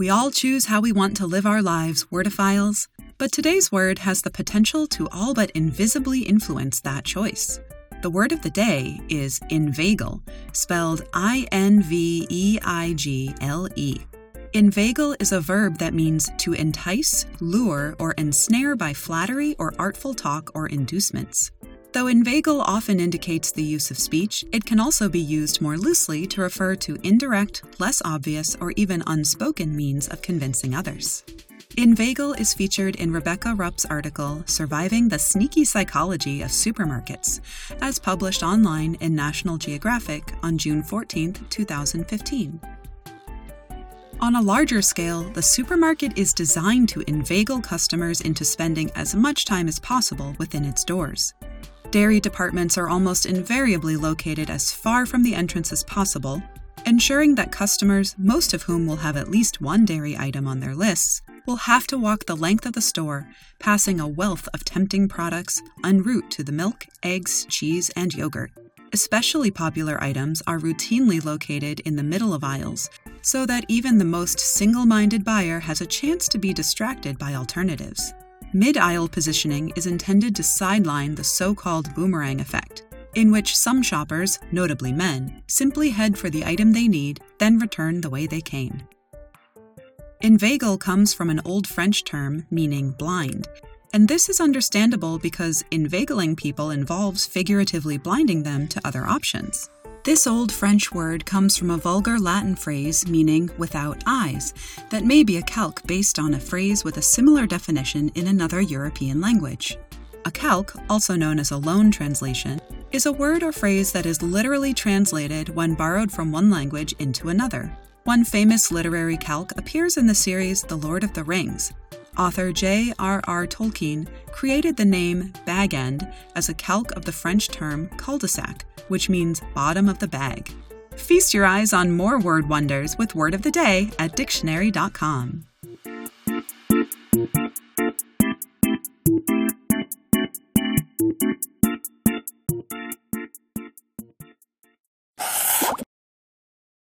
We all choose how we want to live our lives, wordophiles, but today's word has the potential to all but invisibly influence that choice. The word of the day is inveigle, spelled I N V E I G L E. Inveigle is a verb that means to entice, lure, or ensnare by flattery or artful talk or inducements. Though inveigle often indicates the use of speech, it can also be used more loosely to refer to indirect, less obvious, or even unspoken means of convincing others. Inveigle is featured in Rebecca Rupp's article Surviving the Sneaky Psychology of Supermarkets, as published online in National Geographic on June 14, 2015. On a larger scale, the supermarket is designed to inveigle customers into spending as much time as possible within its doors. Dairy departments are almost invariably located as far from the entrance as possible, ensuring that customers, most of whom will have at least one dairy item on their lists, will have to walk the length of the store, passing a wealth of tempting products en route to the milk, eggs, cheese, and yogurt. Especially popular items are routinely located in the middle of aisles, so that even the most single minded buyer has a chance to be distracted by alternatives. Mid aisle positioning is intended to sideline the so called boomerang effect, in which some shoppers, notably men, simply head for the item they need, then return the way they came. Inveigle comes from an Old French term meaning blind, and this is understandable because inveigling people involves figuratively blinding them to other options. This Old French word comes from a vulgar Latin phrase meaning without eyes, that may be a calque based on a phrase with a similar definition in another European language. A calque, also known as a loan translation, is a word or phrase that is literally translated when borrowed from one language into another. One famous literary calque appears in the series The Lord of the Rings, Author J.R.R. Tolkien created the name Bag End as a calque of the French term cul de sac, which means bottom of the bag. Feast your eyes on more word wonders with Word of the Day at dictionary.com.